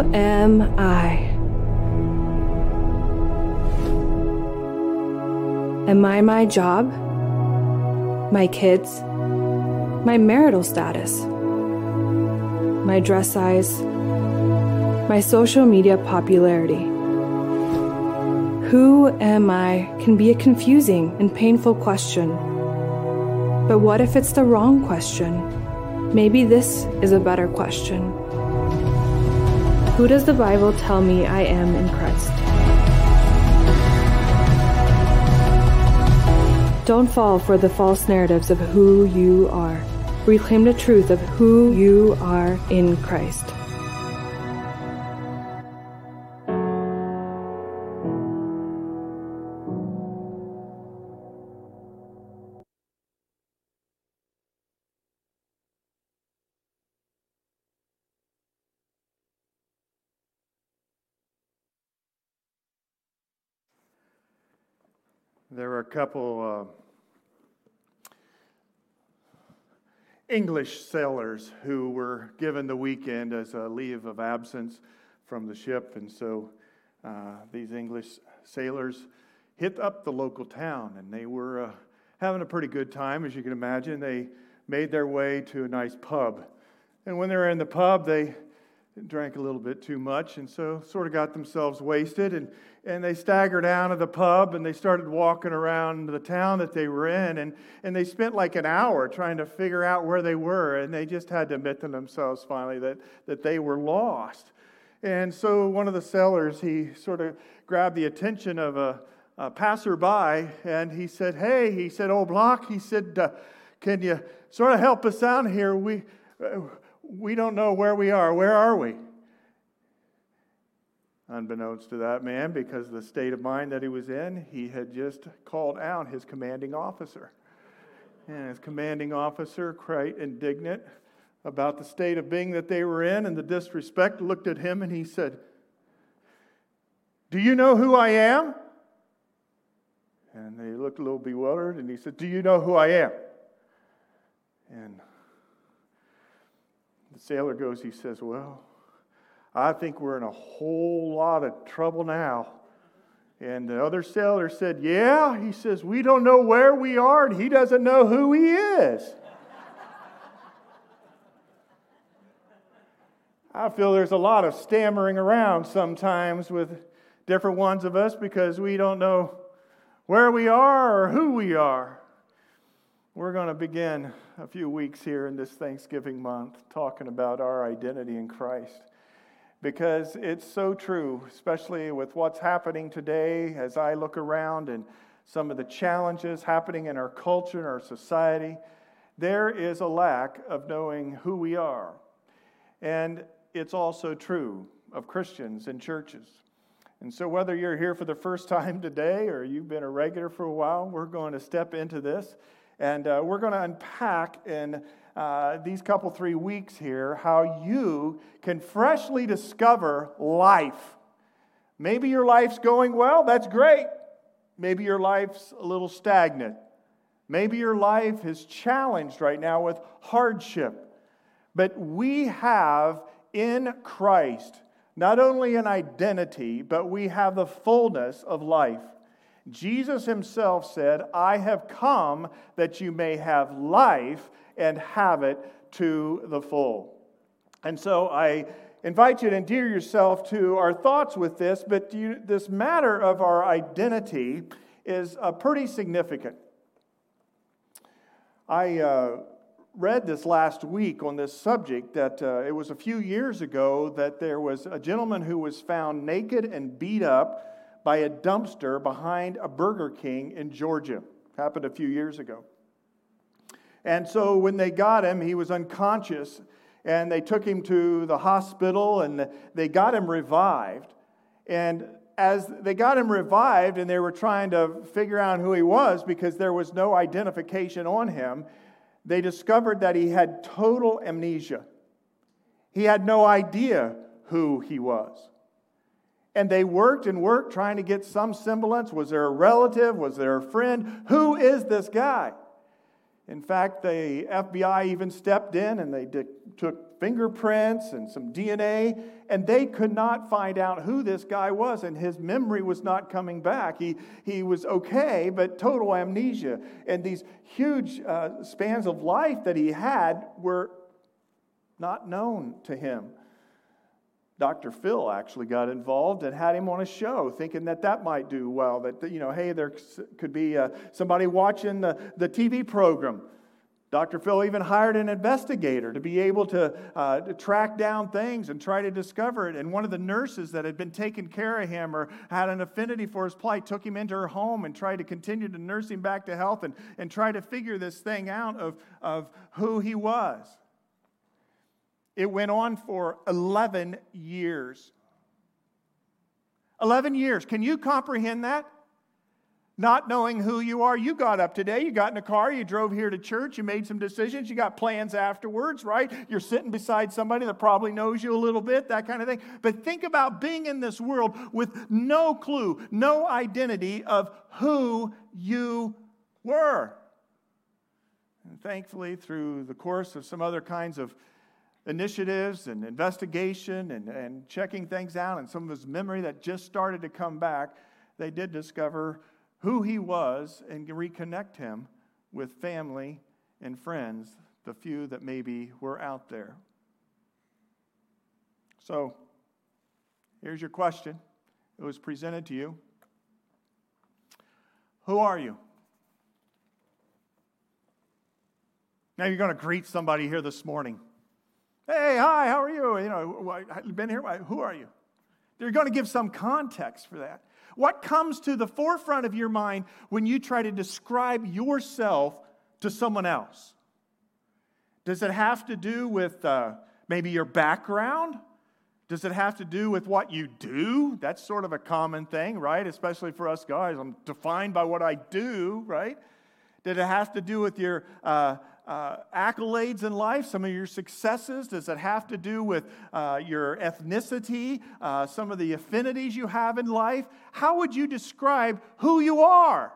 Who am I? Am I my job? My kids? My marital status? My dress size? My social media popularity? Who am I can be a confusing and painful question. But what if it's the wrong question? Maybe this is a better question. Who does the Bible tell me I am in Christ? Don't fall for the false narratives of who you are. Reclaim the truth of who you are in Christ. There were a couple uh, English sailors who were given the weekend as a leave of absence from the ship, and so uh, these English sailors hit up the local town, and they were uh, having a pretty good time, as you can imagine. They made their way to a nice pub, and when they were in the pub, they drank a little bit too much, and so sort of got themselves wasted. And, and they staggered out of the pub and they started walking around the town that they were in. And, and they spent like an hour trying to figure out where they were. And they just had to admit to themselves finally that, that they were lost. And so one of the sailors, he sort of grabbed the attention of a, a passerby and he said, Hey, he said, Old Block, he said, uh, Can you sort of help us out here? We. We don't know where we are. Where are we? Unbeknownst to that man, because of the state of mind that he was in, he had just called out his commanding officer. And his commanding officer, quite indignant about the state of being that they were in and the disrespect, looked at him and he said, Do you know who I am? And they looked a little bewildered and he said, Do you know who I am? And the sailor goes, he says, Well, I think we're in a whole lot of trouble now. And the other sailor said, Yeah. He says, We don't know where we are, and he doesn't know who he is. I feel there's a lot of stammering around sometimes with different ones of us because we don't know where we are or who we are. We're going to begin a few weeks here in this Thanksgiving month talking about our identity in Christ because it's so true, especially with what's happening today as I look around and some of the challenges happening in our culture and our society. There is a lack of knowing who we are. And it's also true of Christians and churches. And so, whether you're here for the first time today or you've been a regular for a while, we're going to step into this and uh, we're going to unpack in uh, these couple, three weeks here how you can freshly discover life. Maybe your life's going well, that's great. Maybe your life's a little stagnant. Maybe your life is challenged right now with hardship. But we have in Christ not only an identity, but we have the fullness of life. Jesus himself said, I have come that you may have life and have it to the full. And so I invite you to endear yourself to our thoughts with this, but you, this matter of our identity is uh, pretty significant. I uh, read this last week on this subject that uh, it was a few years ago that there was a gentleman who was found naked and beat up by a dumpster behind a Burger King in Georgia. Happened a few years ago. And so when they got him, he was unconscious, and they took him to the hospital and they got him revived. And as they got him revived and they were trying to figure out who he was because there was no identification on him, they discovered that he had total amnesia. He had no idea who he was. And they worked and worked trying to get some semblance. Was there a relative? Was there a friend? Who is this guy? In fact, the FBI even stepped in and they took fingerprints and some DNA, and they could not find out who this guy was, and his memory was not coming back. He, he was okay, but total amnesia. And these huge uh, spans of life that he had were not known to him. Dr. Phil actually got involved and had him on a show, thinking that that might do well. That, you know, hey, there could be uh, somebody watching the, the TV program. Dr. Phil even hired an investigator to be able to, uh, to, track down things and try to discover it. And one of the nurses that had been taking care of him or had an affinity for his plight took him into her home and tried to continue to nurse him back to health and, and try to figure this thing out of, of who he was. It went on for 11 years. 11 years. Can you comprehend that? Not knowing who you are. You got up today, you got in a car, you drove here to church, you made some decisions, you got plans afterwards, right? You're sitting beside somebody that probably knows you a little bit, that kind of thing. But think about being in this world with no clue, no identity of who you were. And thankfully, through the course of some other kinds of initiatives and investigation and, and checking things out and some of his memory that just started to come back, they did discover who he was and reconnect him with family and friends, the few that maybe were out there. So, here's your question. It was presented to you. Who are you? Now you're going to greet somebody here this morning. Hey, hi, how are you? You know, been here? Who are you? They're going to give some context for that. What comes to the forefront of your mind when you try to describe yourself to someone else? Does it have to do with uh, maybe your background? Does it have to do with what you do? That's sort of a common thing, right? Especially for us guys. I'm defined by what I do, right? Did it have to do with your uh, uh, accolades in life, some of your successes? Does it have to do with uh, your ethnicity, uh, some of the affinities you have in life? How would you describe who you are?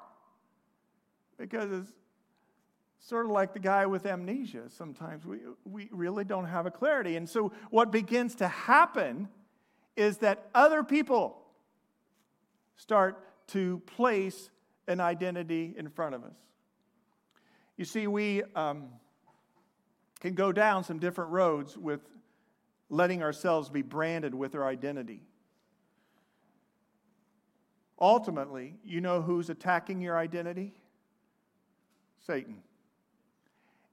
Because it's sort of like the guy with amnesia. Sometimes we, we really don't have a clarity. And so, what begins to happen is that other people start to place an identity in front of us. You see, we um, can go down some different roads with letting ourselves be branded with our identity. Ultimately, you know who's attacking your identity? Satan.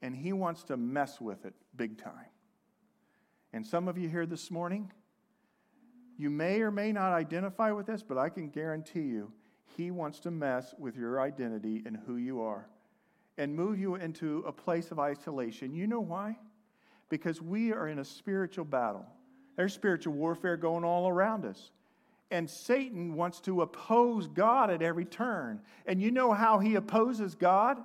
And he wants to mess with it big time. And some of you here this morning, you may or may not identify with this, but I can guarantee you, he wants to mess with your identity and who you are and move you into a place of isolation. You know why? Because we are in a spiritual battle. There's spiritual warfare going all around us. And Satan wants to oppose God at every turn. And you know how he opposes God?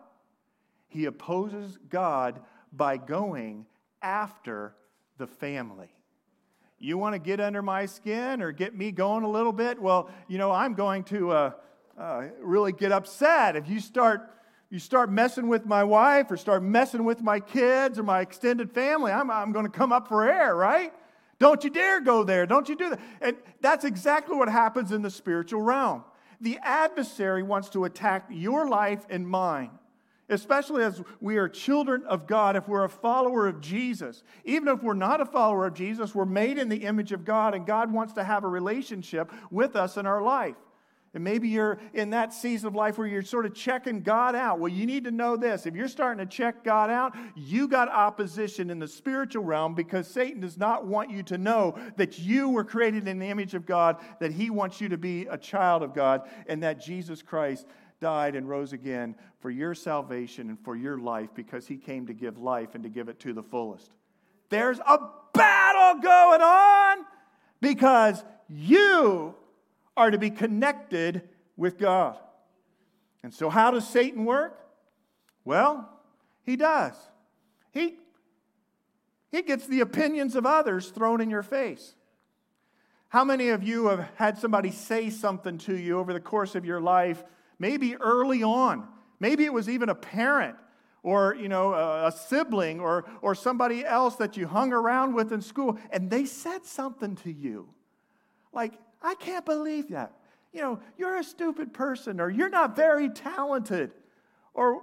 He opposes God by going after the family. You want to get under my skin or get me going a little bit? Well, you know, I'm going to uh, uh, really get upset if you start you start messing with my wife or start messing with my kids or my extended family, I'm, I'm going to come up for air, right? Don't you dare go there. Don't you do that. And that's exactly what happens in the spiritual realm. The adversary wants to attack your life and mine, especially as we are children of God, if we're a follower of Jesus. Even if we're not a follower of Jesus, we're made in the image of God, and God wants to have a relationship with us in our life. And maybe you're in that season of life where you're sort of checking God out. Well, you need to know this. If you're starting to check God out, you got opposition in the spiritual realm because Satan does not want you to know that you were created in the image of God, that he wants you to be a child of God, and that Jesus Christ died and rose again for your salvation and for your life because he came to give life and to give it to the fullest. There's a battle going on because you are to be connected with God. And so, how does Satan work? Well, he does. He, he gets the opinions of others thrown in your face. How many of you have had somebody say something to you over the course of your life, maybe early on? Maybe it was even a parent or you know a, sibling or or somebody else that you hung around with in school and they said something to you like i can't believe that you know you're a stupid person or you're not very talented or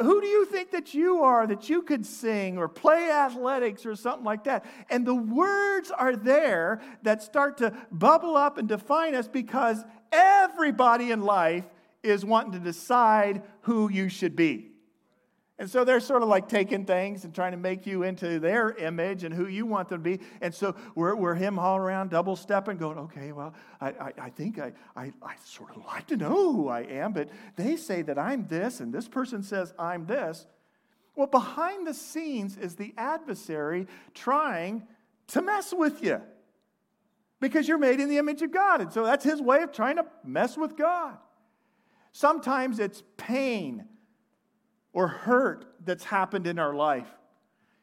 who do you think that you are that you could sing or play athletics or something like that? And the words are there that start to bubble up and define us because everybody in life is wanting to decide who you should be. And so they're sort of like taking things and trying to make you into their image and who you want them to be. And so we're, we're him hauling around, double stepping, going, okay, well, I, I, I think I, I, I sort of like to know who I am, but they say that I'm this, and this person says I'm this. Well, behind the scenes is the adversary trying to mess with you because you're made in the image of God. And so that's his way of trying to mess with God. Sometimes it's pain or hurt that's happened in our life.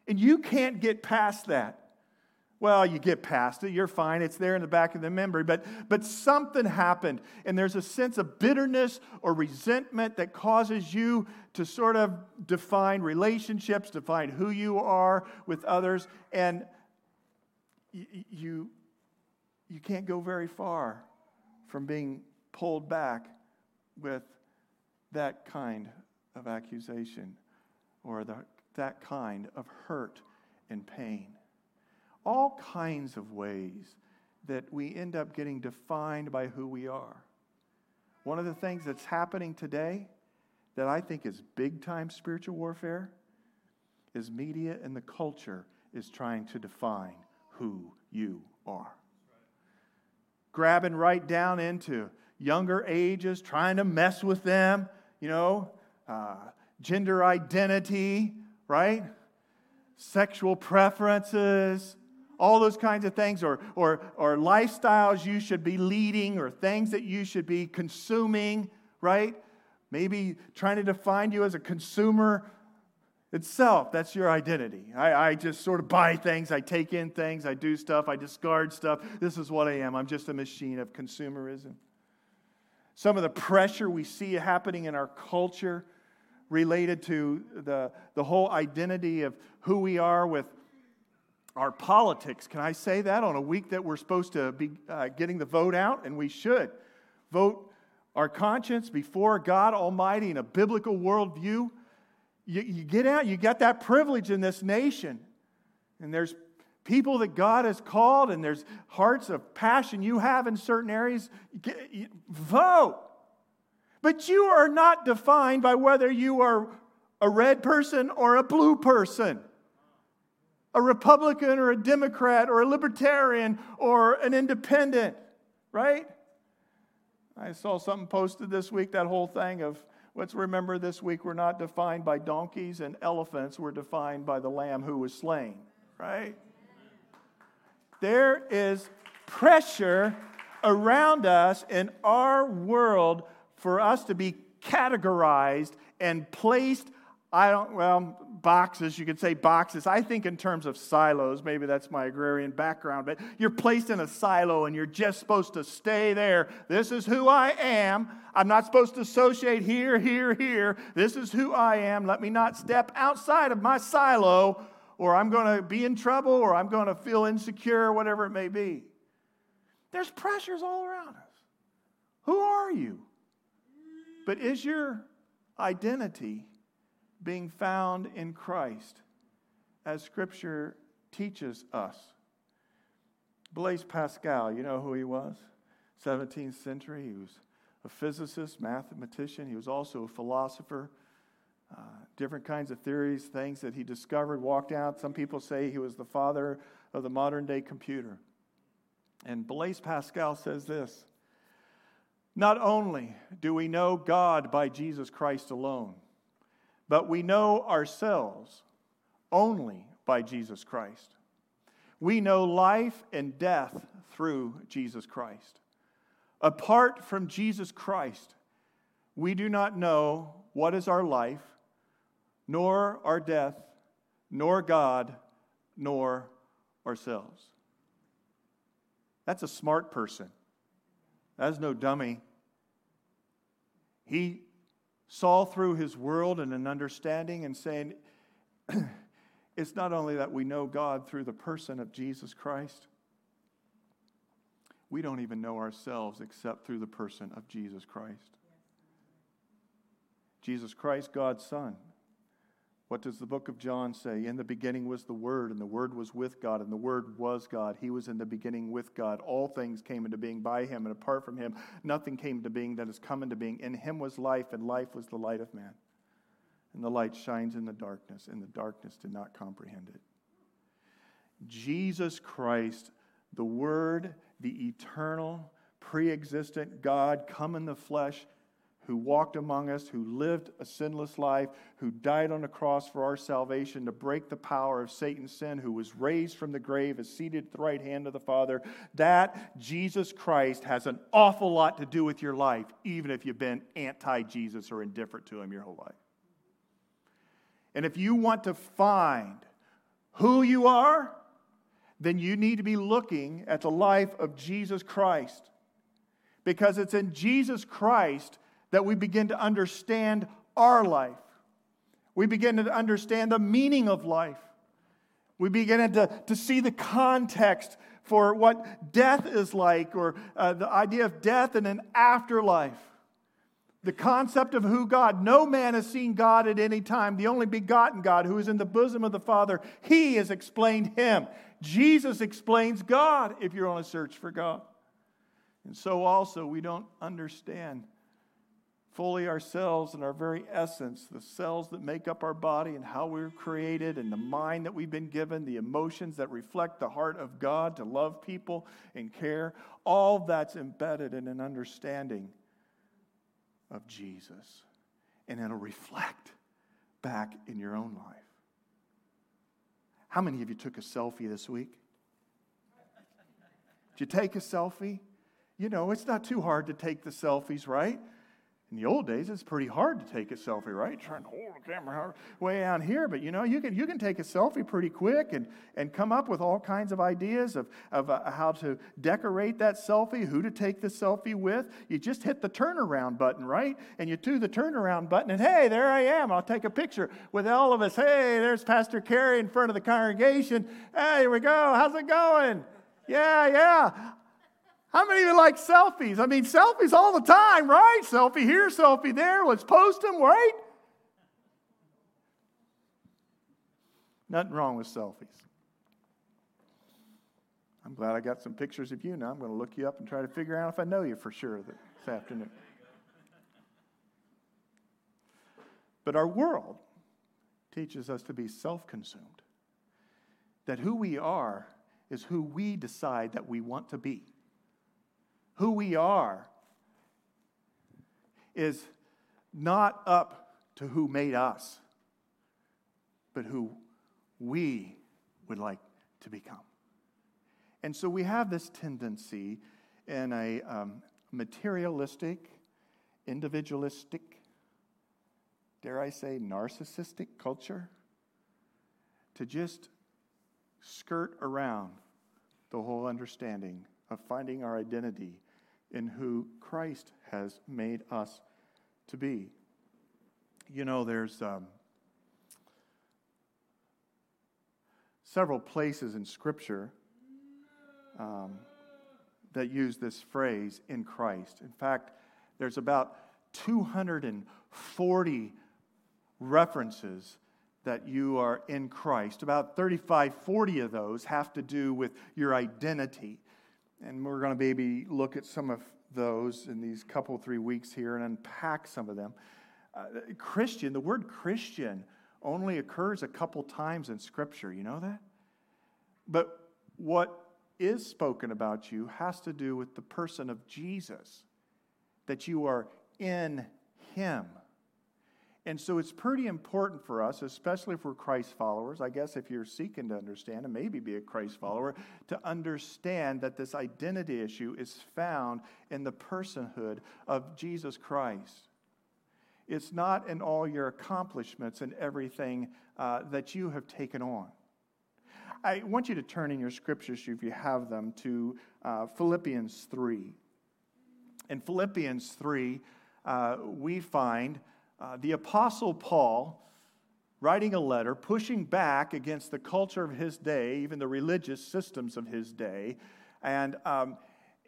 And you can't get past that. Well, you get past it, you're fine, it's there in the back of the memory, but, but something happened, and there's a sense of bitterness or resentment that causes you to sort of define relationships, define who you are with others, and you, you, can't go very far from being pulled back with that kind of accusation or the, that kind of hurt and pain. All kinds of ways that we end up getting defined by who we are. One of the things that's happening today that I think is big time spiritual warfare is media and the culture is trying to define who you are. Grabbing right down into younger ages, trying to mess with them, you know, uh, gender identity, right? Sexual preferences, all those kinds of things, or, or, or lifestyles you should be leading, or things that you should be consuming, right? Maybe trying to define you as a consumer itself. That's your identity. I, I just sort of buy things, I take in things, I do stuff, I discard stuff. This is what I am. I'm just a machine of consumerism. Some of the pressure we see happening in our culture related to the, the whole identity of who we are with our politics. Can I say that on a week that we're supposed to be uh, getting the vote out? And we should vote our conscience before God Almighty in a biblical worldview. You, you get out, you got that privilege in this nation. And there's people that God has called, and there's hearts of passion you have in certain areas. Get, you, vote. But you are not defined by whether you are a red person or a blue person, a Republican or a Democrat or a Libertarian or an independent, right? I saw something posted this week, that whole thing of let's remember this week we're not defined by donkeys and elephants, we're defined by the lamb who was slain, right? There is pressure around us in our world for us to be categorized and placed, I don't, well, boxes, you could say boxes. I think in terms of silos, maybe that's my agrarian background, but you're placed in a silo and you're just supposed to stay there. This is who I am. I'm not supposed to associate here, here, here. This is who I am. Let me not step outside of my silo or I'm going to be in trouble or I'm going to feel insecure, whatever it may be. There's pressures all around us. Who are you? But is your identity being found in Christ as Scripture teaches us? Blaise Pascal, you know who he was? 17th century. He was a physicist, mathematician. He was also a philosopher. Uh, different kinds of theories, things that he discovered, walked out. Some people say he was the father of the modern day computer. And Blaise Pascal says this not only do we know God by Jesus Christ alone, but we know ourselves only by Jesus Christ. We know life and death through Jesus Christ. Apart from Jesus Christ, we do not know what is our life, nor our death, nor God, nor ourselves. That's a smart person. That's no dummy. He saw through his world and an understanding and saying, it's not only that we know God through the person of Jesus Christ, we don't even know ourselves except through the person of Jesus Christ. Jesus Christ, God's Son. What does the book of John say? In the beginning was the Word, and the Word was with God, and the Word was God. He was in the beginning with God. All things came into being by Him, and apart from Him, nothing came into being that has come into being. In Him was life, and life was the light of man. And the light shines in the darkness, and the darkness did not comprehend it. Jesus Christ, the Word, the eternal, pre existent God, come in the flesh who walked among us, who lived a sinless life, who died on the cross for our salvation to break the power of Satan's sin, who was raised from the grave, is seated at the right hand of the Father, that Jesus Christ has an awful lot to do with your life, even if you've been anti Jesus or indifferent to him your whole life. And if you want to find who you are, then you need to be looking at the life of Jesus Christ. Because it's in Jesus Christ that we begin to understand our life. We begin to understand the meaning of life. We begin to, to see the context for what death is like, or uh, the idea of death and an afterlife. The concept of who God, no man has seen God at any time, the only begotten God who is in the bosom of the Father, He has explained Him. Jesus explains God if you're on a search for God. And so also, we don't understand fully ourselves and our very essence, the cells that make up our body and how we are created, and the mind that we've been given, the emotions that reflect the heart of God to love people and care, all that's embedded in an understanding of Jesus. And it'll reflect back in your own life. How many of you took a selfie this week? Did you take a selfie? You know, it's not too hard to take the selfies, right? In the old days, it's pretty hard to take a selfie, right? Trying to hold the camera way out here, but you know, you can, you can take a selfie pretty quick and, and come up with all kinds of ideas of, of uh, how to decorate that selfie, who to take the selfie with. You just hit the turnaround button, right? And you do the turnaround button, and hey, there I am. I'll take a picture with all of us. Hey, there's Pastor Carey in front of the congregation. Hey, here we go. How's it going? Yeah, yeah. How many of you like selfies? I mean, selfies all the time, right? Selfie here, selfie there. Let's post them, right? Nothing wrong with selfies. I'm glad I got some pictures of you now. I'm going to look you up and try to figure out if I know you for sure this afternoon. But our world teaches us to be self consumed, that who we are is who we decide that we want to be who we are is not up to who made us, but who we would like to become. And so we have this tendency in a um, materialistic, individualistic, dare I say, narcissistic culture to just skirt around the whole understanding of finding our identity in who Christ has made us to be. You know, there's um, several places in Scripture um, that use this phrase in Christ. In fact, there's about 240 references that you are in Christ. About 35, 40 of those have to do with your identity. And we're going to maybe look at some of those in these couple, three weeks here and unpack some of them. Uh, Christian, the word Christian only occurs a couple times in Scripture. You know that? But what is spoken about you has to do with the person of Jesus, that you are in Him. And so it's pretty important for us, especially if we're Christ followers, I guess if you're seeking to understand and maybe be a Christ follower, to understand that this identity issue is found in the personhood of Jesus Christ. It's not in all your accomplishments and everything uh, that you have taken on. I want you to turn in your scriptures, if you have them, to uh, Philippians 3. In Philippians 3, uh, we find uh, the Apostle Paul writing a letter pushing back against the culture of his day, even the religious systems of his day. And um,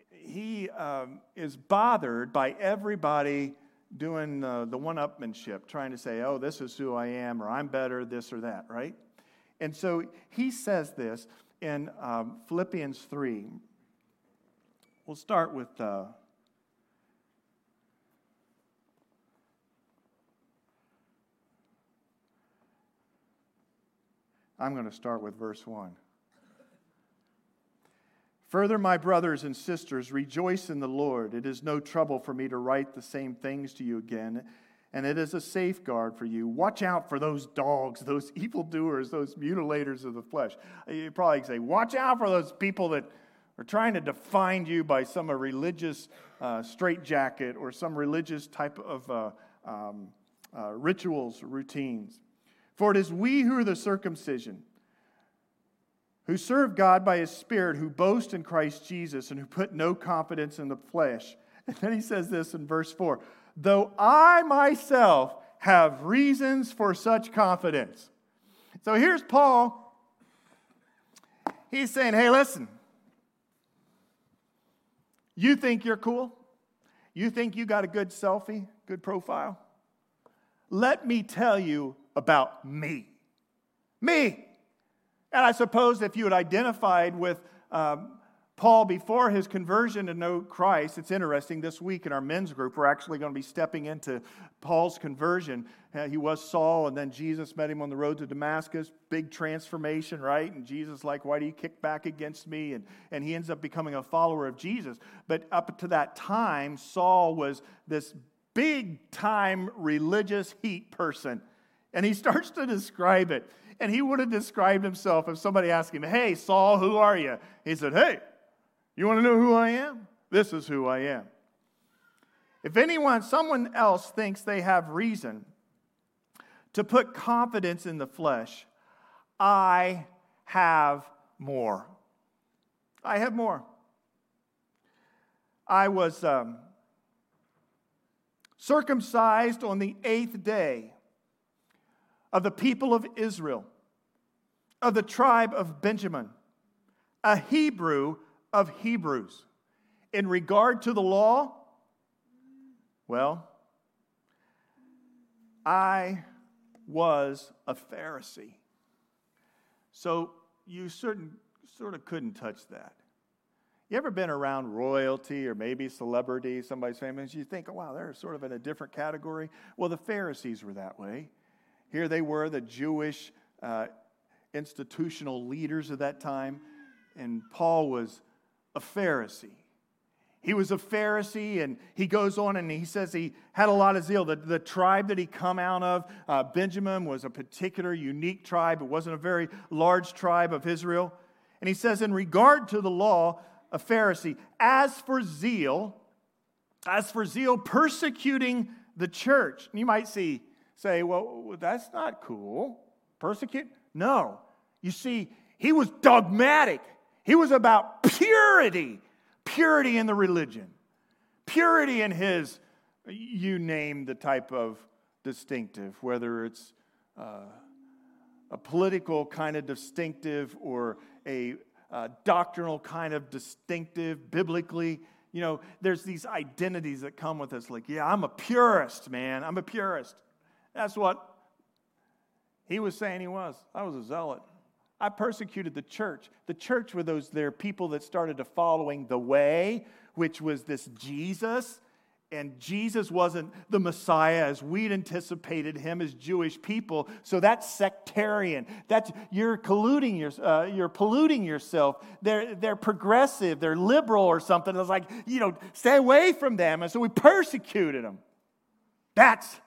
he um, is bothered by everybody doing uh, the one upmanship, trying to say, oh, this is who I am, or I'm better, this or that, right? And so he says this in um, Philippians 3. We'll start with. Uh, I'm going to start with verse 1. Further, my brothers and sisters, rejoice in the Lord. It is no trouble for me to write the same things to you again, and it is a safeguard for you. Watch out for those dogs, those evildoers, those mutilators of the flesh. You probably say, Watch out for those people that are trying to define you by some religious uh, straitjacket or some religious type of uh, um, uh, rituals, routines. For it is we who are the circumcision, who serve God by his Spirit, who boast in Christ Jesus, and who put no confidence in the flesh. And then he says this in verse 4 Though I myself have reasons for such confidence. So here's Paul. He's saying, Hey, listen, you think you're cool? You think you got a good selfie, good profile? Let me tell you about me. Me. And I suppose if you had identified with um, Paul before his conversion to know Christ, it's interesting. This week in our men's group, we're actually going to be stepping into Paul's conversion. Uh, he was Saul, and then Jesus met him on the road to Damascus. Big transformation, right? And Jesus, like, why do you kick back against me? And, and he ends up becoming a follower of Jesus. But up to that time, Saul was this big time religious heat person. And he starts to describe it. And he would have described himself if somebody asked him, Hey, Saul, who are you? He said, Hey, you want to know who I am? This is who I am. If anyone, someone else thinks they have reason to put confidence in the flesh, I have more. I have more. I was um, circumcised on the eighth day of the people of Israel, of the tribe of Benjamin, a Hebrew of Hebrews. In regard to the law, well, I was a Pharisee. So you certain, sort of couldn't touch that. You ever been around royalty or maybe celebrity, somebody's famous? You think, oh, wow, they're sort of in a different category. Well, the Pharisees were that way. Here they were, the Jewish uh, institutional leaders of that time, and Paul was a Pharisee. He was a Pharisee, and he goes on and he says he had a lot of zeal. The, the tribe that he come out of, uh, Benjamin, was a particular, unique tribe. It wasn't a very large tribe of Israel. And he says, in regard to the law, a Pharisee, as for zeal, as for zeal persecuting the church. You might see, say, well, that's not cool. Persecute? No. You see, he was dogmatic. He was about purity, purity in the religion, purity in his, you name the type of distinctive, whether it's uh, a political kind of distinctive or a uh, doctrinal kind of distinctive, biblically. You know, there's these identities that come with us, like, yeah, I'm a purist, man. I'm a purist. That's what he was saying he was. I was a zealot. I persecuted the church. The church were those there people that started to following the way, which was this Jesus. And Jesus wasn't the Messiah as we'd anticipated him as Jewish people. So that's sectarian. That's you're colluding your, uh, you're polluting yourself. They're they're progressive. They're liberal or something. It's like you know, stay away from them. And so we persecuted them. That's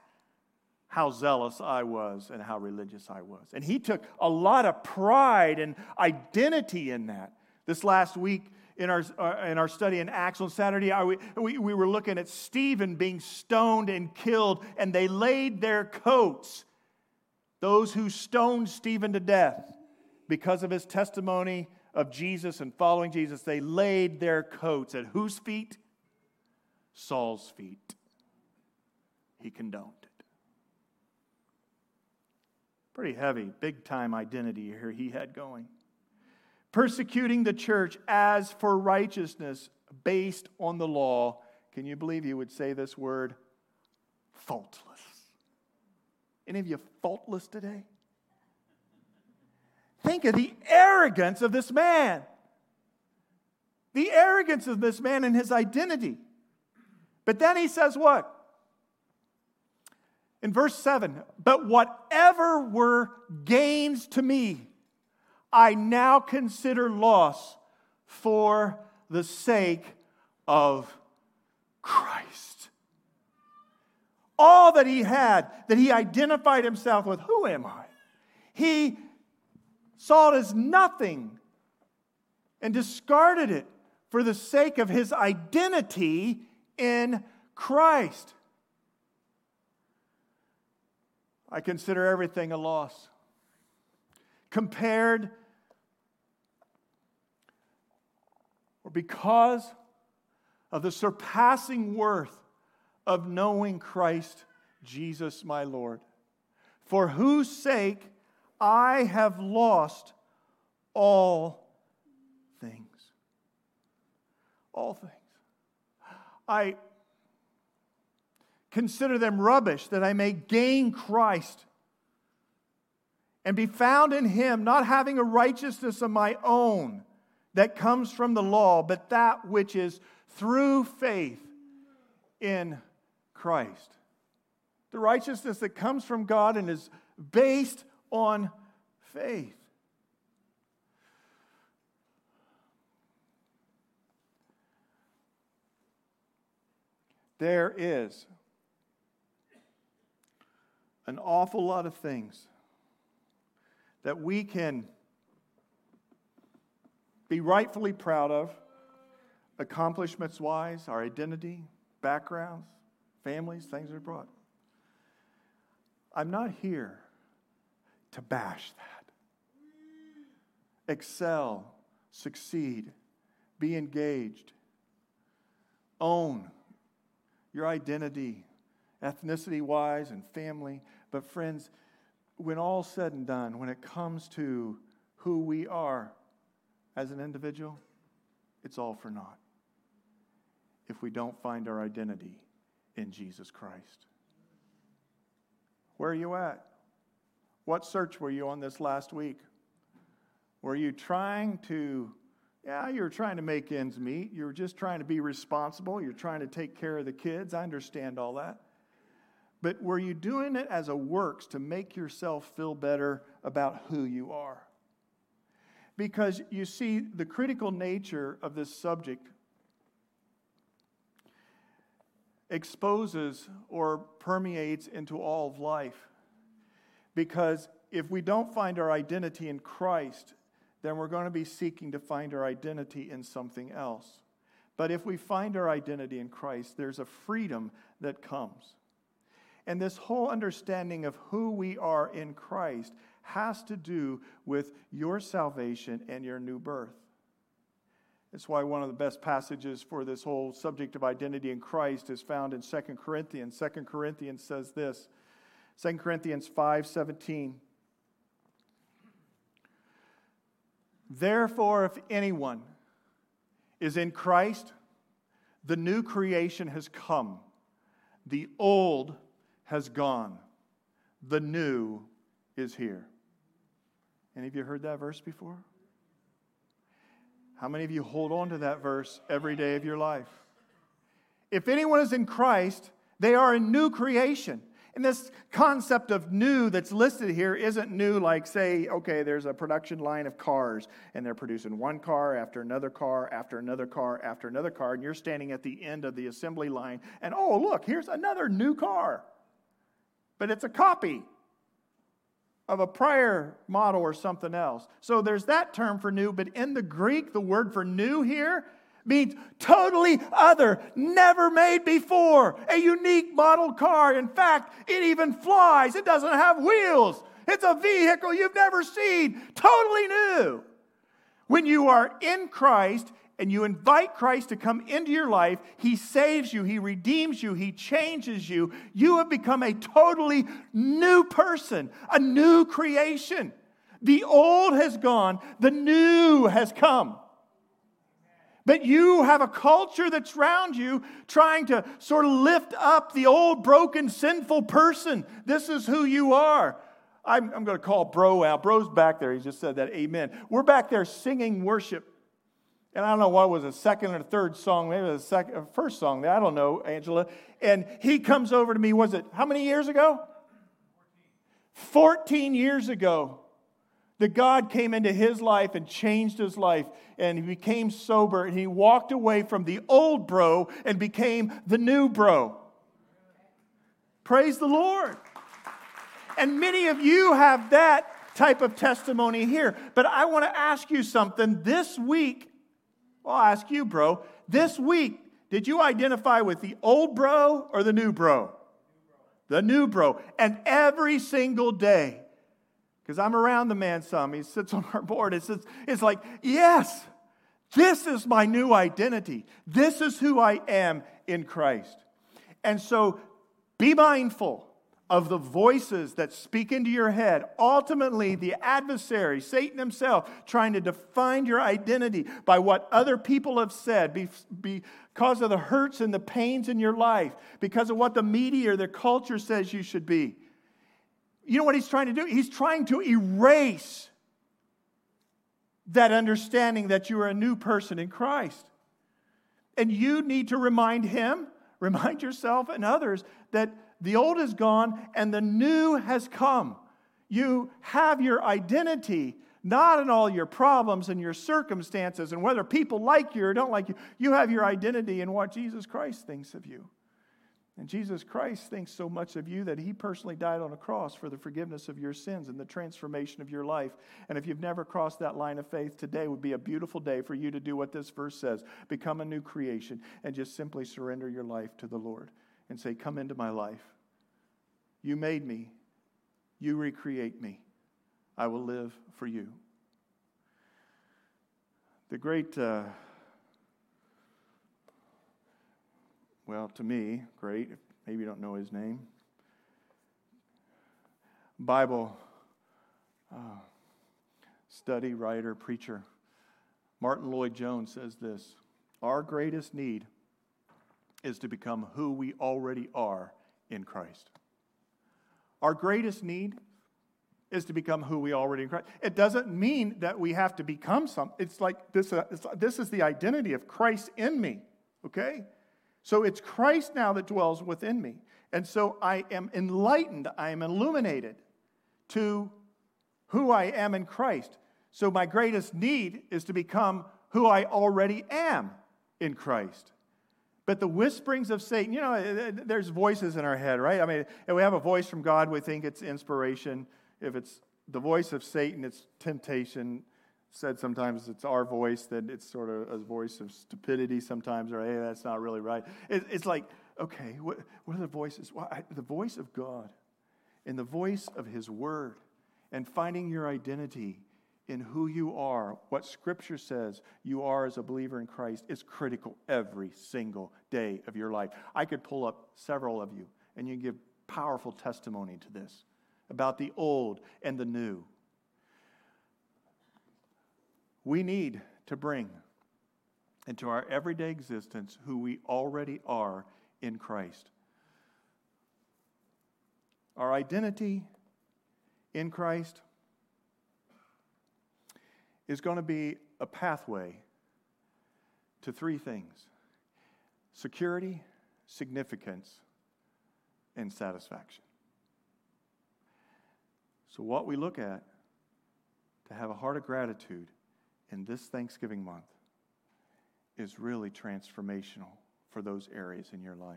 how zealous I was and how religious I was. And he took a lot of pride and identity in that. This last week in our, uh, in our study in Acts on Saturday, I, we, we were looking at Stephen being stoned and killed, and they laid their coats, those who stoned Stephen to death because of his testimony of Jesus and following Jesus, they laid their coats at whose feet? Saul's feet. He condoned. Pretty heavy, big time identity here he had going. Persecuting the church as for righteousness based on the law. Can you believe you would say this word? Faultless. Any of you faultless today? Think of the arrogance of this man. The arrogance of this man and his identity. But then he says what? In verse 7 But whatever were gains to me, I now consider loss for the sake of Christ. All that he had, that he identified himself with, who am I? He saw it as nothing and discarded it for the sake of his identity in Christ. I consider everything a loss. Compared or because of the surpassing worth of knowing Christ Jesus my Lord, for whose sake I have lost all things. All things. I consider them rubbish that I may gain Christ and be found in him, not having a righteousness of my own that comes from the law, but that which is through faith in Christ. The righteousness that comes from God and is based on faith. There is an awful lot of things that we can be rightfully proud of, accomplishments wise, our identity, backgrounds, families, things we brought. I'm not here to bash that. Excel, succeed, be engaged, own your identity, ethnicity wise and family. But, friends, when all's said and done, when it comes to who we are as an individual, it's all for naught if we don't find our identity in Jesus Christ. Where are you at? What search were you on this last week? Were you trying to, yeah, you were trying to make ends meet. You were just trying to be responsible. You're trying to take care of the kids. I understand all that. But were you doing it as a works to make yourself feel better about who you are? Because you see, the critical nature of this subject exposes or permeates into all of life. Because if we don't find our identity in Christ, then we're going to be seeking to find our identity in something else. But if we find our identity in Christ, there's a freedom that comes. And this whole understanding of who we are in Christ has to do with your salvation and your new birth. That's why one of the best passages for this whole subject of identity in Christ is found in 2 Corinthians. 2 Corinthians says this 2 Corinthians 5 17. Therefore, if anyone is in Christ, the new creation has come. The old has gone. The new is here. Any of you heard that verse before? How many of you hold on to that verse every day of your life? If anyone is in Christ, they are a new creation. And this concept of new that's listed here isn't new, like, say, okay, there's a production line of cars, and they're producing one car after another car after another car after another car, and you're standing at the end of the assembly line, and oh, look, here's another new car. But it's a copy of a prior model or something else. So there's that term for new, but in the Greek, the word for new here means totally other, never made before, a unique model car. In fact, it even flies, it doesn't have wheels. It's a vehicle you've never seen, totally new. When you are in Christ, and you invite Christ to come into your life, He saves you, He redeems you, He changes you. You have become a totally new person, a new creation. The old has gone, the new has come. But you have a culture that's around you trying to sort of lift up the old, broken, sinful person. This is who you are. I'm, I'm going to call Bro out. Bro's back there. He just said that. Amen. We're back there singing worship. And I don't know what was a second or third song, maybe the second, uh, first song. I don't know, Angela. And he comes over to me. Was it how many years ago? 14 years ago that God came into his life and changed his life, and he became sober, and he walked away from the old bro and became the new bro. Praise the Lord. And many of you have that type of testimony here. But I want to ask you something. This week, well, I'll ask you, bro. This week, did you identify with the old bro or the new bro? The new bro. And every single day, because I'm around the man some, he sits on our board. It's, it's like, yes, this is my new identity. This is who I am in Christ. And so be mindful of the voices that speak into your head. Ultimately, the adversary, Satan himself, trying to define your identity by what other people have said because of the hurts and the pains in your life, because of what the media or the culture says you should be. You know what he's trying to do? He's trying to erase that understanding that you are a new person in Christ. And you need to remind him, remind yourself and others that the old is gone and the new has come. You have your identity not in all your problems and your circumstances and whether people like you or don't like you. You have your identity in what Jesus Christ thinks of you. And Jesus Christ thinks so much of you that he personally died on a cross for the forgiveness of your sins and the transformation of your life. And if you've never crossed that line of faith, today would be a beautiful day for you to do what this verse says become a new creation and just simply surrender your life to the Lord and say, Come into my life. You made me. You recreate me. I will live for you. The great, uh, well, to me, great, maybe you don't know his name, Bible uh, study writer, preacher, Martyn Lloyd-Jones says this Our greatest need is to become who we already are in Christ. Our greatest need is to become who we already are in Christ. It doesn't mean that we have to become something. It's like this, uh, it's, this is the identity of Christ in me, okay? So it's Christ now that dwells within me. And so I am enlightened, I am illuminated to who I am in Christ. So my greatest need is to become who I already am in Christ. But the whisperings of Satan, you know, eh, eh, there's voices in our head, right? I mean, if we have a voice from God, we think it's inspiration. If it's the voice of Satan, it's temptation. Said sometimes it's our voice, that it's sort of a voice of stupidity sometimes, or hey, that's not really right. it's like, okay, what, what are the voices? Well, I, the voice of God and the voice of His Word and finding your identity in who you are, what Scripture says you are as a believer in Christ, is critical every single day of your life. I could pull up several of you, and you give powerful testimony to this about the old and the new. We need to bring into our everyday existence who we already are in Christ. Our identity in Christ is going to be a pathway to three things security, significance, and satisfaction. So, what we look at to have a heart of gratitude in this Thanksgiving month is really transformational for those areas in your life.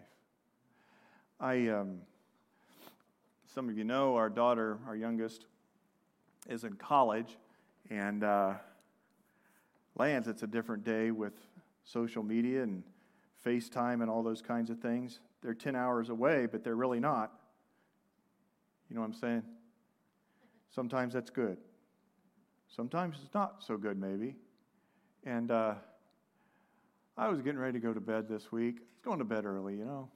I, um, some of you know, our daughter, our youngest, is in college and uh, Lance, it's a different day with social media and FaceTime and all those kinds of things. They're 10 hours away, but they're really not. You know what I'm saying? Sometimes that's good. Sometimes it's not so good, maybe. And uh, I was getting ready to go to bed this week. I was going to bed early, you know.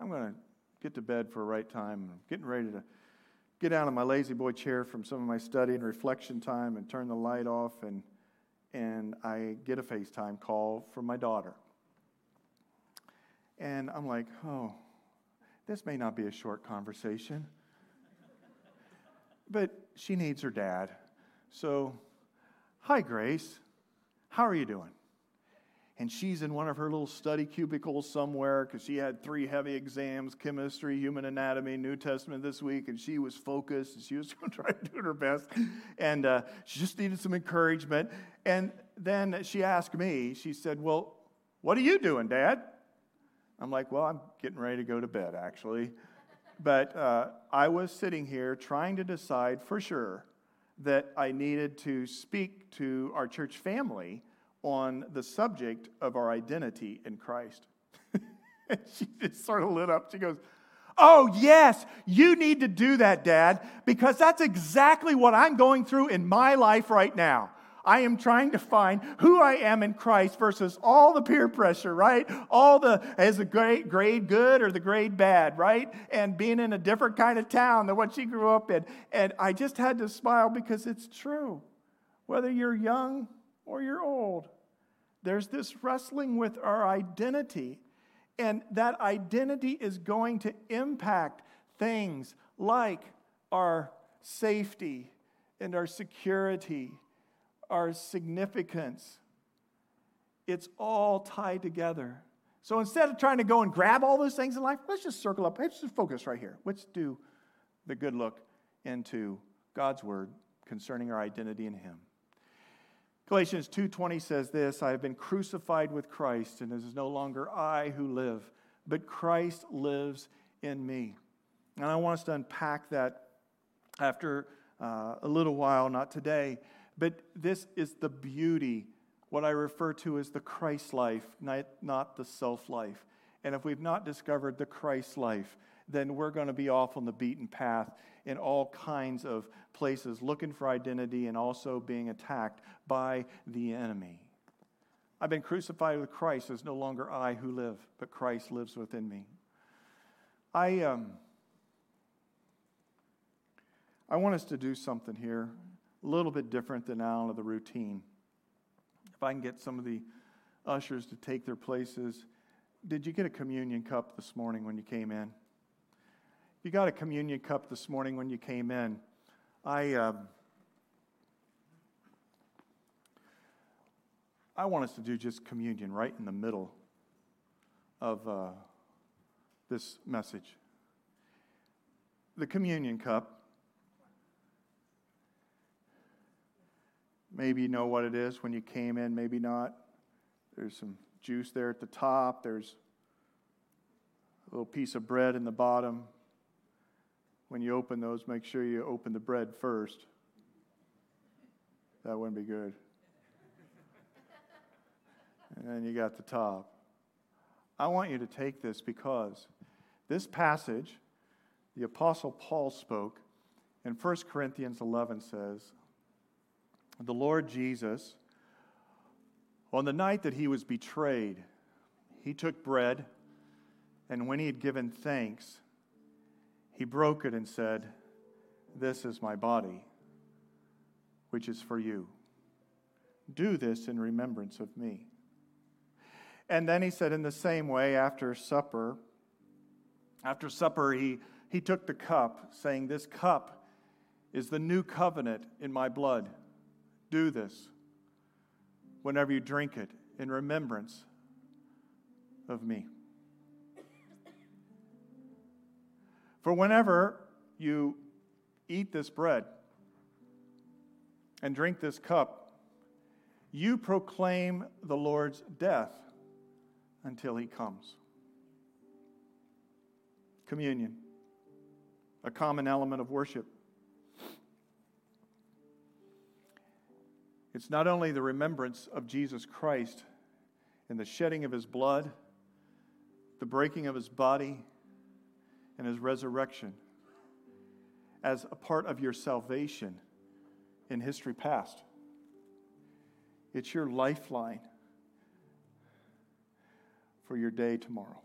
I'm going to get to bed for a right time. I'm getting ready to get out of my La-Z-Boy chair from some of my study and reflection time and turn the light off and and I get a FaceTime call from my daughter. And I'm like, "Oh, this may not be a short conversation." but she needs her dad. So, "Hi Grace. How are you doing?" And she's in one of her little study cubicles somewhere because she had three heavy exams chemistry, human anatomy, New Testament this week, and she was focused and she was going to try to do her best. And uh, she just needed some encouragement. And then she asked me, she said, Well, what are you doing, Dad? I'm like, Well, I'm getting ready to go to bed, actually. But uh, I was sitting here trying to decide for sure that I needed to speak to our church family on the subject of our identity in Christ. she just sort of lit up. She goes, Oh, yes, you need to do that, Dad, because that's exactly what I'm going through in my life right now. I am trying to find who I am in Christ versus all the peer pressure, right? All the, is the grade, grade good or the grade bad, right? And being in a different kind of town than what she grew up in. And I just had to smile because it's true. Whether you're young or you're old. There's this wrestling with our identity, and that identity is going to impact things like our safety and our security, our significance. It's all tied together. So instead of trying to go and grab all those things in life, let's just circle up. Let's just focus right here. Let's do the good look into God's word concerning our identity in Him. Galatians 2:20 says this, I have been crucified with Christ and it is no longer I who live, but Christ lives in me. And I want us to unpack that after uh, a little while, not today, but this is the beauty, what I refer to as the Christ life, not, not the self life. And if we've not discovered the Christ life, then we're going to be off on the beaten path in all kinds of places, looking for identity and also being attacked by the enemy. I've been crucified with Christ. It's no longer I who live, but Christ lives within me. I, um, I want us to do something here a little bit different than out of the routine. If I can get some of the ushers to take their places. Did you get a communion cup this morning when you came in? You got a communion cup this morning when you came in. I, um, I want us to do just communion right in the middle of uh, this message. The communion cup. Maybe you know what it is when you came in, maybe not. There's some juice there at the top, there's a little piece of bread in the bottom when you open those, make sure you open the bread first. That wouldn't be good. and then you got the top. I want you to take this because this passage, the Apostle Paul spoke, in 1 Corinthians 11 says, The Lord Jesus, on the night that he was betrayed, he took bread, and when he had given thanks, he broke it and said, This is my body, which is for you. Do this in remembrance of me. And then he said, in the same way, after supper, after supper, he, he took the cup, saying, This cup is the new covenant in my blood. Do this whenever you drink it in remembrance of me. For whenever you eat this bread and drink this cup, you proclaim the Lord's death until he comes. Communion, a common element of worship. It's not only the remembrance of Jesus Christ and the shedding of his blood, the breaking of his body, and his resurrection as a part of your salvation in history past. It's your lifeline. for your day tomorrow.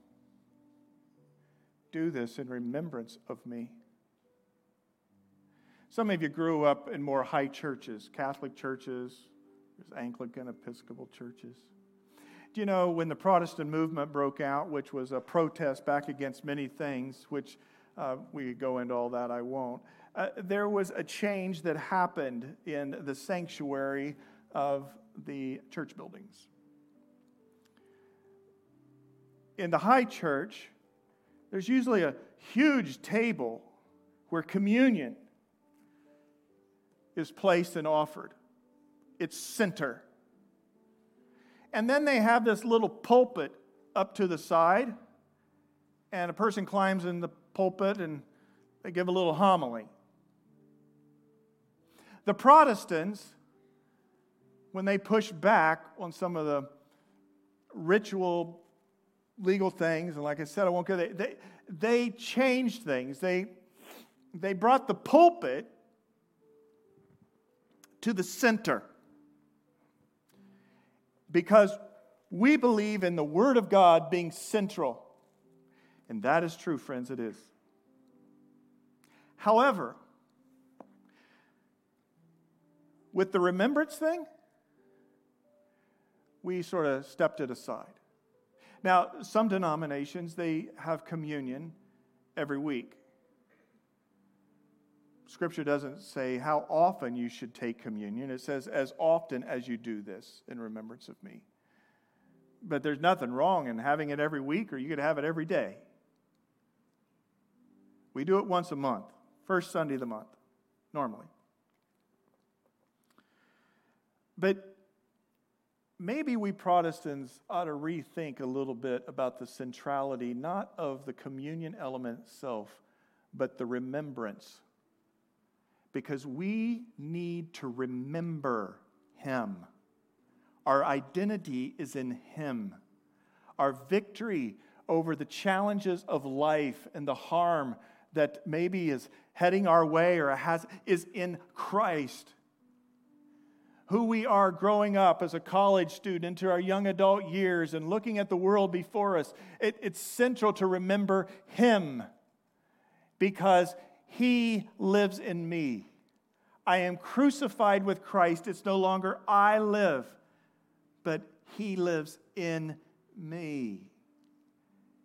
Do this in remembrance of me. Some of you grew up in more high churches, Catholic churches, there's Anglican, Episcopal churches. You know when the Protestant movement broke out, which was a protest back against many things, which uh, we could go into all that, I won't. Uh, there was a change that happened in the sanctuary of the church buildings. In the high church, there's usually a huge table where communion is placed and offered. It's center. And then they have this little pulpit up to the side, and a person climbs in the pulpit and they give a little homily. The Protestants, when they pushed back on some of the ritual legal things, and like I said, I won't go there, they, they changed things. They, they brought the pulpit to the center because we believe in the Word of God being central. And that is true, friends, it is. However, with the remembrance thing, we sort of stepped it aside. Now, some denominations, they have communion every week. Scripture doesn't say how often you should take communion. It says, as often as you do this in remembrance of me. But there's nothing wrong in having it every week, or you could have it every day. We do it once a month, first Sunday of the month, normally. But maybe we Protestants ought to rethink a little bit about the centrality, not of the communion element itself, but the remembrance because we need to remember Him. Our identity is in Him. Our victory over the challenges of life and the harm that maybe is heading our way or has is in Christ. Who we are growing up as a college student into our young adult years and looking at the world before us, it, it's central to remember Him because he lives in me. I am crucified with Christ. It's no longer I live, but He lives in me.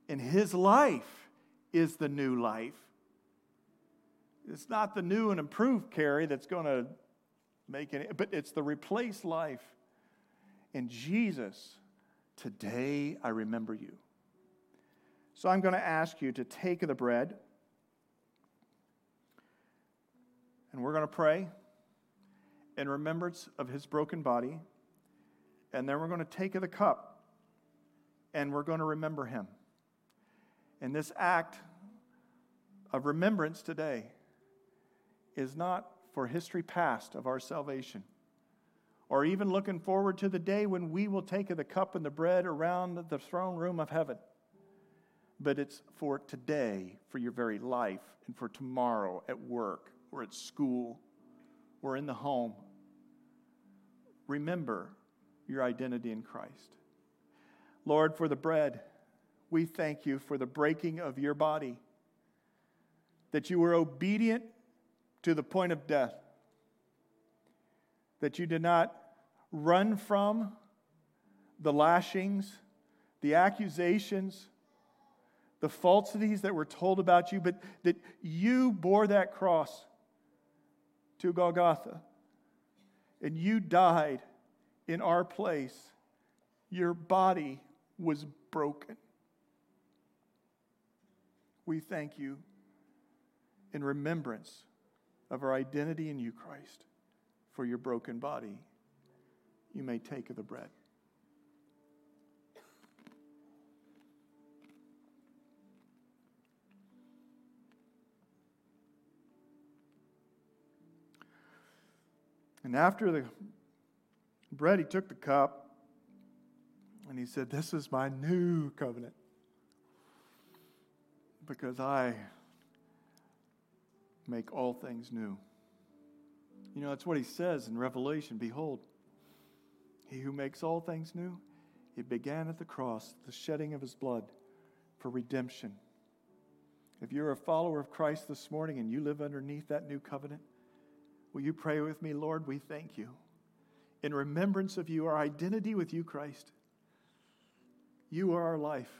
And His life is the new life. It's not the new and improved Carrie that's going to make it, but it's the replaced life. And Jesus, today I remember you. So I'm going to ask you to take the bread. And we're going to pray in remembrance of his broken body. And then we're going to take the cup and we're going to remember him. And this act of remembrance today is not for history past of our salvation or even looking forward to the day when we will take the cup and the bread around the throne room of heaven. But it's for today, for your very life, and for tomorrow at work or at school or in the home. Remember your identity in Christ. Lord, for the bread, we thank you for the breaking of your body, that you were obedient to the point of death, that you did not run from the lashings, the accusations, the falsities that were told about you, but that you bore that cross to Golgotha and you died in our place. Your body was broken. We thank you in remembrance of our identity in you, Christ, for your broken body. You may take of the bread. And after the bread, he took the cup and he said, This is my new covenant because I make all things new. You know, that's what he says in Revelation Behold, he who makes all things new, It began at the cross, the shedding of his blood for redemption. If you're a follower of Christ this morning and you live underneath that new covenant, will you pray with me, Lord? We thank you. In remembrance of you, our identity with you, Christ. You are our life.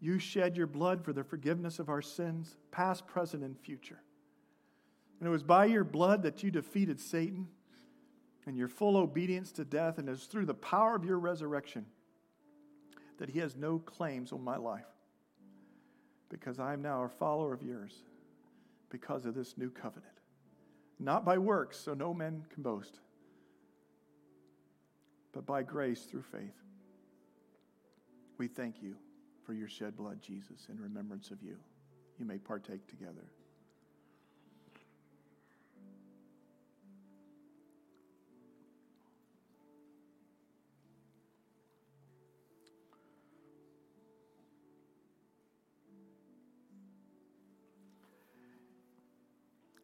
You shed your blood for the forgiveness of our sins, past, present, and future. And it was by your blood that you defeated Satan and your full obedience to death, and it is through the power of your resurrection that he has no claims on my life. Because I am now a follower of yours because of this new covenant. Not by works, so no man can boast, but by grace through faith. We thank you for your shed blood, Jesus, in remembrance of you. You may partake together.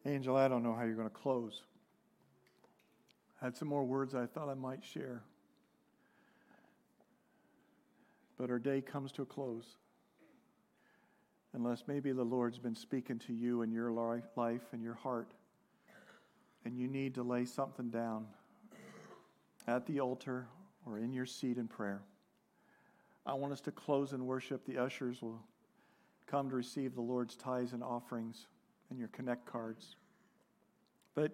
Angel, I don't know how you're going to close. I had some more words I thought I might share. But our day comes to a close. Unless maybe the Lord's been speaking to you in your life and your heart, and you need to lay something down at the altar or in your seat in prayer. I want us to close in worship. The ushers will come to receive the Lord's tithes and offerings and your connect cards. But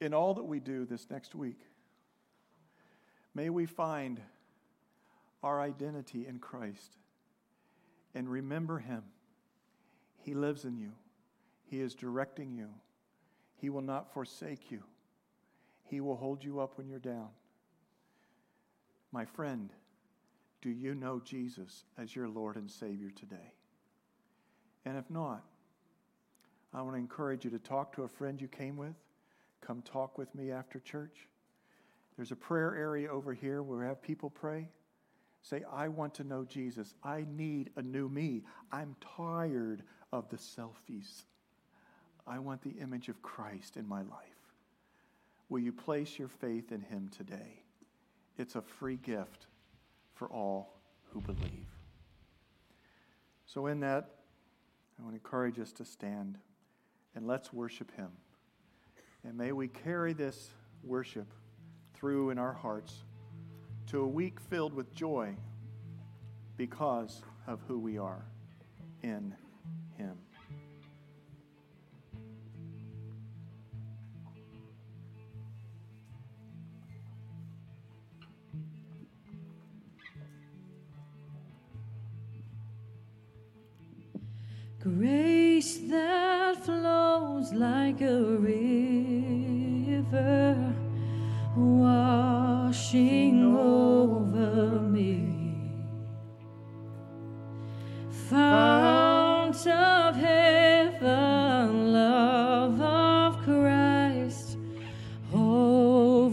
in all that we do this next week, may we find our identity in Christ and remember Him. He lives in you, He is directing you, He will not forsake you, He will hold you up when you're down. My friend, do you know Jesus as your Lord and Savior today? And if not, I want to encourage you to talk to a friend you came with. Come talk with me after church. There's a prayer area over here where we have people pray. Say, I want to know Jesus. I need a new me. I'm tired of the selfies. I want the image of Christ in my life. Will you place your faith in Him today? It's a free gift for all who believe. So, in that, I want to encourage us to stand and let's worship Him. And may we carry this worship through in our hearts to a week filled with joy because of who we are in Grace that flows like a river, washing over me. Fount of heaven, love of Christ, overflow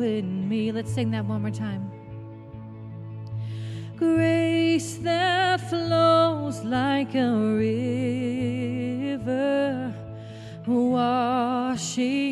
in me. Let's sing that one more time. Like a river, washing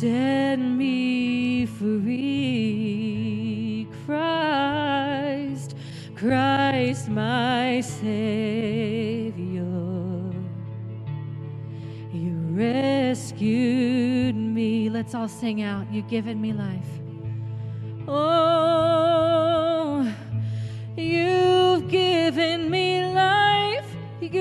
set me free, Christ, Christ, my Savior. You rescued me. Let's all sing out. You've given me life. Oh, you've given me life. You've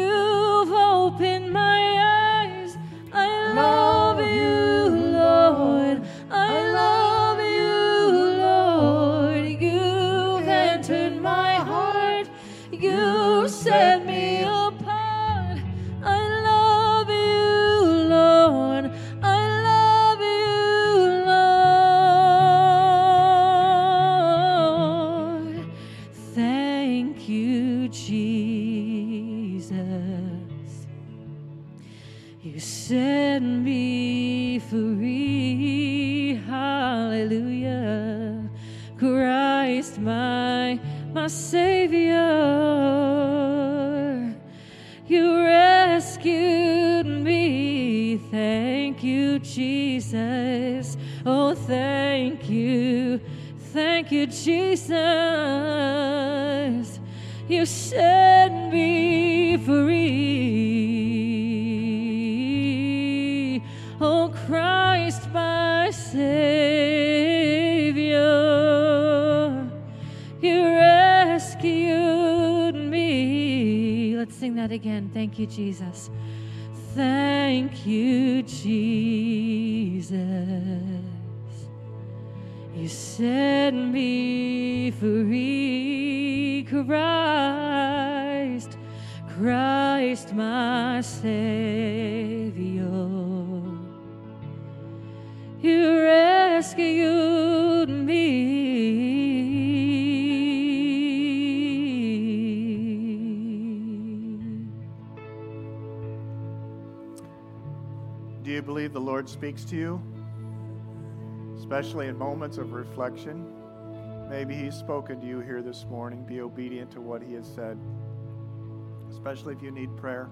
You, Jesus. You set me free. Oh, Christ, my Savior. You rescued me. Let's sing that again. Thank you, Jesus. Thank you, Jesus. Set me free, Christ, Christ, my Savior. You rescued me. Do you believe the Lord speaks to you? Especially in moments of reflection. Maybe He's spoken to you here this morning. Be obedient to what He has said, especially if you need prayer.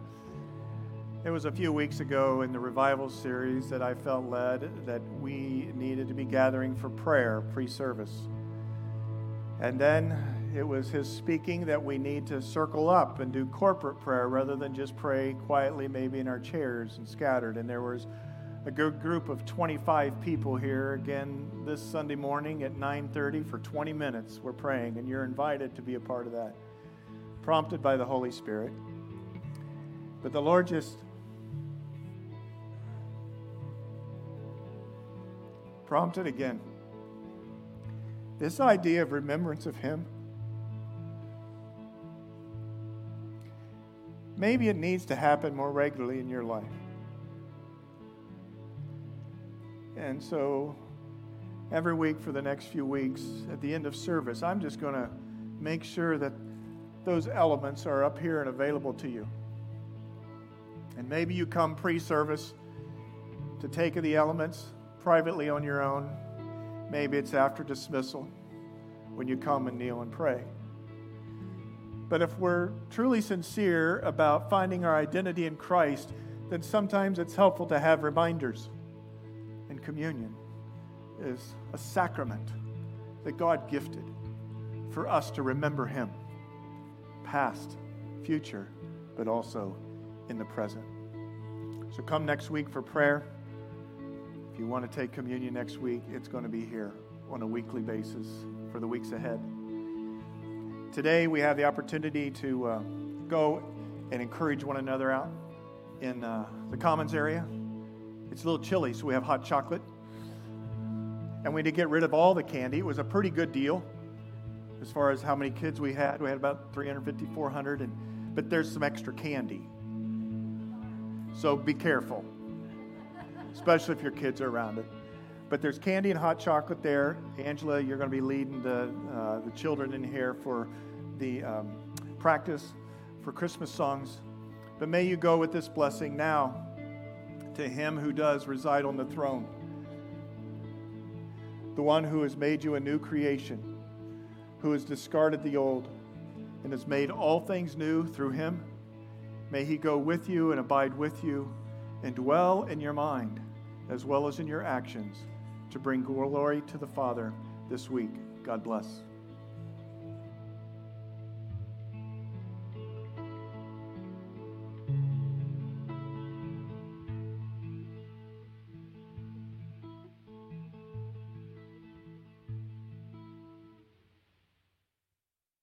It was a few weeks ago in the revival series that I felt led that we needed to be gathering for prayer pre service. And then it was his speaking that we need to circle up and do corporate prayer rather than just pray quietly, maybe in our chairs and scattered. And there was a good group of 25 people here again this Sunday morning at 9:30 for 20 minutes. We're praying, and you're invited to be a part of that, prompted by the Holy Spirit. But the Lord just prompted again. This idea of remembrance of Him. Maybe it needs to happen more regularly in your life. And so, every week for the next few weeks, at the end of service, I'm just going to make sure that those elements are up here and available to you. And maybe you come pre service to take the elements privately on your own. Maybe it's after dismissal when you come and kneel and pray. But if we're truly sincere about finding our identity in Christ, then sometimes it's helpful to have reminders. Communion is a sacrament that God gifted for us to remember Him, past, future, but also in the present. So come next week for prayer. If you want to take communion next week, it's going to be here on a weekly basis for the weeks ahead. Today, we have the opportunity to uh, go and encourage one another out in uh, the commons area. It's a little chilly, so we have hot chocolate. And we did get rid of all the candy. It was a pretty good deal as far as how many kids we had. We had about 350, 400, and, but there's some extra candy. So be careful, especially if your kids are around it. But there's candy and hot chocolate there. Angela, you're going to be leading the, uh, the children in here for the um, practice for Christmas songs. But may you go with this blessing now to him who does reside on the throne, the one who has made you a new creation, who has discarded the old and has made all things new through him. May he go with you and abide with you and dwell in your mind as well as in your actions to bring glory to the Father this week. God bless.